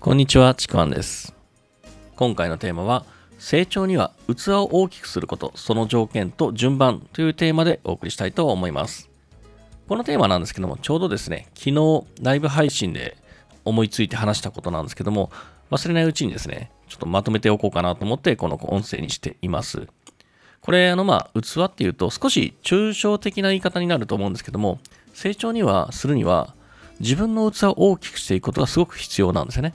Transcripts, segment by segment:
こんにちは、ちくわんです。今回のテーマは、成長には器を大きくすること、その条件と順番というテーマでお送りしたいと思います。このテーマなんですけども、ちょうどですね、昨日ライブ配信で思いついて話したことなんですけども、忘れないうちにですね、ちょっとまとめておこうかなと思って、この音声にしています。これ、あの、まあ、器っていうと、少し抽象的な言い方になると思うんですけども、成長には、するには、自分の器を大きくしていくことがすごく必要なんですよね。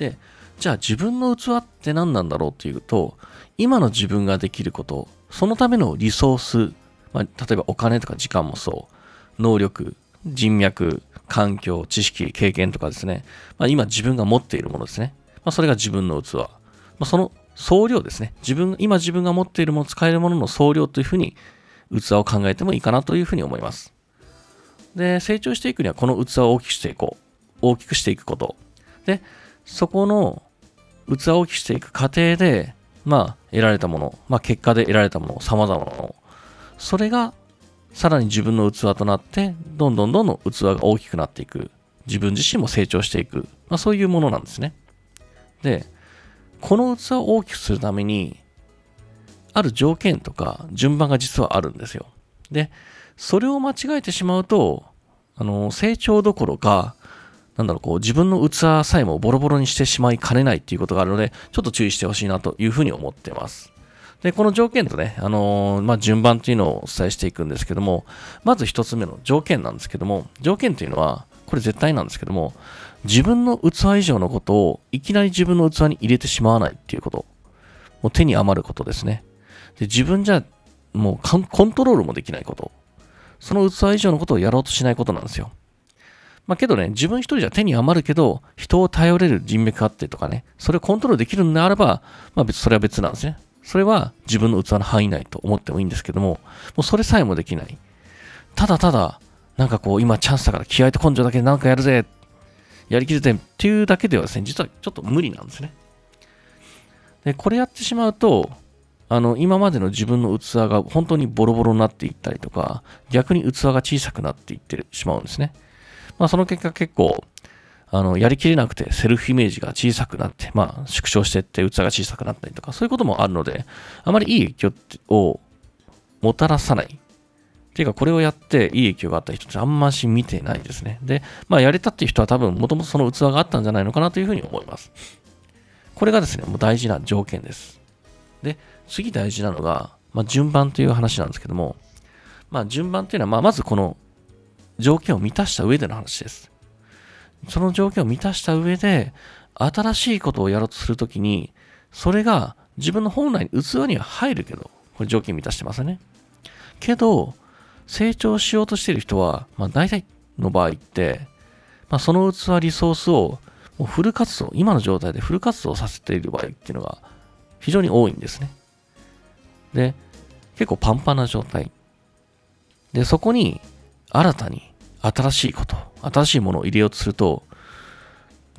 で、じゃあ自分の器って何なんだろうっていうと、今の自分ができること、そのためのリソース、まあ、例えばお金とか時間もそう、能力、人脈、環境、知識、経験とかですね、まあ、今自分が持っているものですね。まあ、それが自分の器。まあ、その総量ですね。自分、今自分が持っているもの、使えるものの総量というふうに器を考えてもいいかなというふうに思います。で、成長していくにはこの器を大きくしていこう。大きくしていくこと。で、そこの器を大きくしていく過程で、まあ、得られたもの、まあ、結果で得られたもの、様々なもの、それが、さらに自分の器となって、どんどんどんどん器が大きくなっていく。自分自身も成長していく。まあ、そういうものなんですね。で、この器を大きくするために、ある条件とか順番が実はあるんですよ。で、それを間違えてしまうと、あの、成長どころか、なんだろう、こう、自分の器さえもボロボロにしてしまいかねないっていうことがあるので、ちょっと注意してほしいなというふうに思ってます。で、この条件とね、あのーまあ、順番っていうのをお伝えしていくんですけども、まず一つ目の条件なんですけども、条件というのは、これ絶対なんですけども、自分の器以上のことをいきなり自分の器に入れてしまわないっていうこと。もう手に余ることですね。で、自分じゃもうコントロールもできないこと。その器以上のことをやろうとしないことなんですよ。まあけどね、自分一人じゃ手に余るけど、人を頼れる人脈あってとかね、それをコントロールできるんであれば、まあ別、それは別なんですね。それは自分の器の範囲内と思ってもいいんですけども、もうそれさえもできない。ただただ、なんかこう、今チャンスだから気合と根性だけでなんかやるぜ、やりきるぜっていうだけではですね、実はちょっと無理なんですね。で、これやってしまうと、あの、今までの自分の器が本当にボロボロになっていったりとか、逆に器が小さくなっていってしまうんですね。まあ、その結果結構、あの、やりきれなくてセルフイメージが小さくなって、まあ、縮小していって器が小さくなったりとか、そういうこともあるので、あまりいい影響をもたらさない。っていうか、これをやっていい影響があった人ってあんまし見てないですね。で、まあ、やれたっていう人は多分、もともとその器があったんじゃないのかなというふうに思います。これがですね、もう大事な条件です。で、次大事なのが、まあ、順番という話なんですけども、まあ、順番っていうのは、まあ、まずこの条件を満たした上での話です。その条件を満たした上で、新しいことをやろうとするときに、それが自分の本来に器には入るけど、これ条件満たしてますよね。けど、成長しようとしている人は、まあ大体の場合って、まあその器、リソースをもうフル活動、今の状態でフル活動させている場合っていうのが非常に多いんですね。で、結構パンパンな状態。で、そこに新たに新しいこと、新しいものを入れようとすると、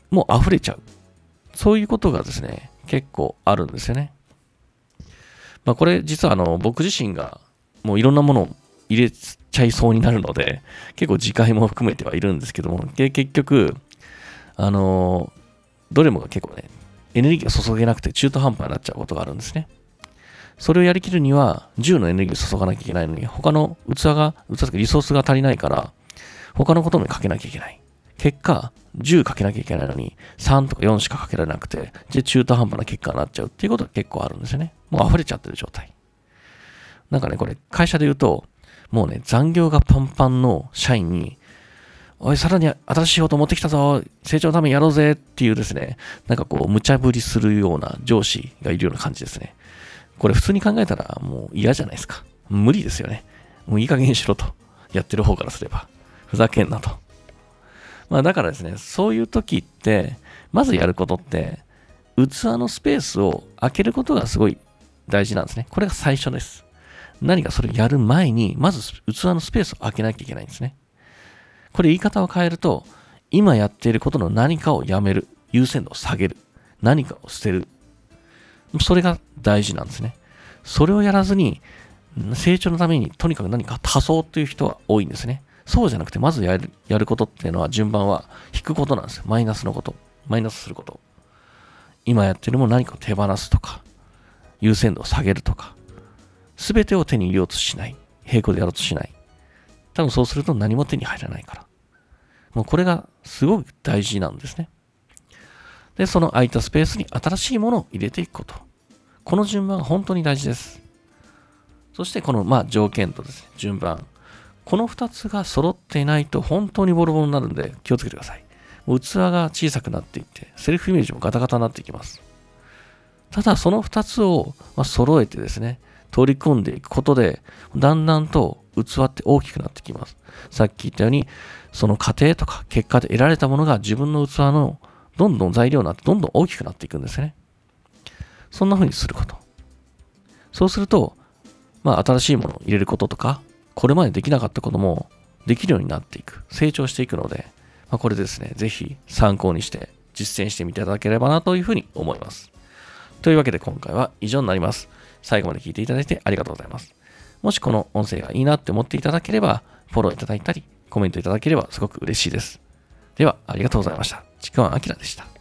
もう溢れちゃう。そういうことがですね、結構あるんですよね。まあこれ実はあの僕自身がもういろんなものを入れちゃいそうになるので、結構自戒も含めてはいるんですけども、で結局、あのどれもが結構ね、エネルギーを注げなくて中途半端になっちゃうことがあるんですね。それをやりきるには、10のエネルギーを注がなきゃいけないのに、他の器が、器とかリソースが足りないから、他のこともかけなきゃいけない。結果、10かけなきゃいけないのに、3とか4しかかけられなくて、で、中途半端な結果になっちゃうっていうことが結構あるんですよね。もう溢れちゃってる状態。なんかね、これ、会社で言うと、もうね、残業がパンパンの社員に、おい、さらに新しいこと持ってきたぞ成長のためにやろうぜっていうですね、なんかこう、無茶ぶりするような上司がいるような感じですね。これ普通に考えたらもう嫌じゃないですか。無理ですよね。もういい加減にしろと。やってる方からすれば。ふざけんなと。まあだからですね、そういう時って、まずやることって、器のスペースを開けることがすごい大事なんですね。これが最初です。何かそれをやる前に、まず器のスペースを開けなきゃいけないんですね。これ言い方を変えると、今やっていることの何かをやめる。優先度を下げる。何かを捨てる。それが大事なんですね。それをやらずに、成長のためにとにかく何か足そうという人は多いんですね。そうじゃなくて、まずやるやることっていうのは順番は引くことなんですよ。マイナスのこと。マイナスすること。今やってるも何かを手放すとか、優先度を下げるとか、すべてを手に入れようとしない。並行でやろうとしない。多分そうすると何も手に入らないから。もうこれがすごく大事なんですね。で、その空いたスペースに新しいものを入れていくこと。この順番が本当に大事です。そしてこの、まあ、条件とですね、順番。この2つが揃っていないと本当にボロボロになるんで気をつけてください。器が小さくなっていって、セルフイメージもガタガタになっていきます。ただその2つを、まあ揃えてですね、取り込んでいくことで、だんだんと器って大きくなってきます。さっき言ったように、その過程とか結果で得られたものが自分の器のどんどん材料になってどんどん大きくなっていくんですね。そんな風にすること。そうすると、まあ新しいものを入れることとか、これまでできなかったこともできるようになっていく、成長していくので、まあ、これですね、ぜひ参考にして実践してみていただければなというふうに思います。というわけで今回は以上になります。最後まで聞いていただいてありがとうございます。もしこの音声がいいなって思っていただければ、フォローいただいたり、コメントいただければすごく嬉しいです。では、ありがとうございました。ちくわんあきらでした。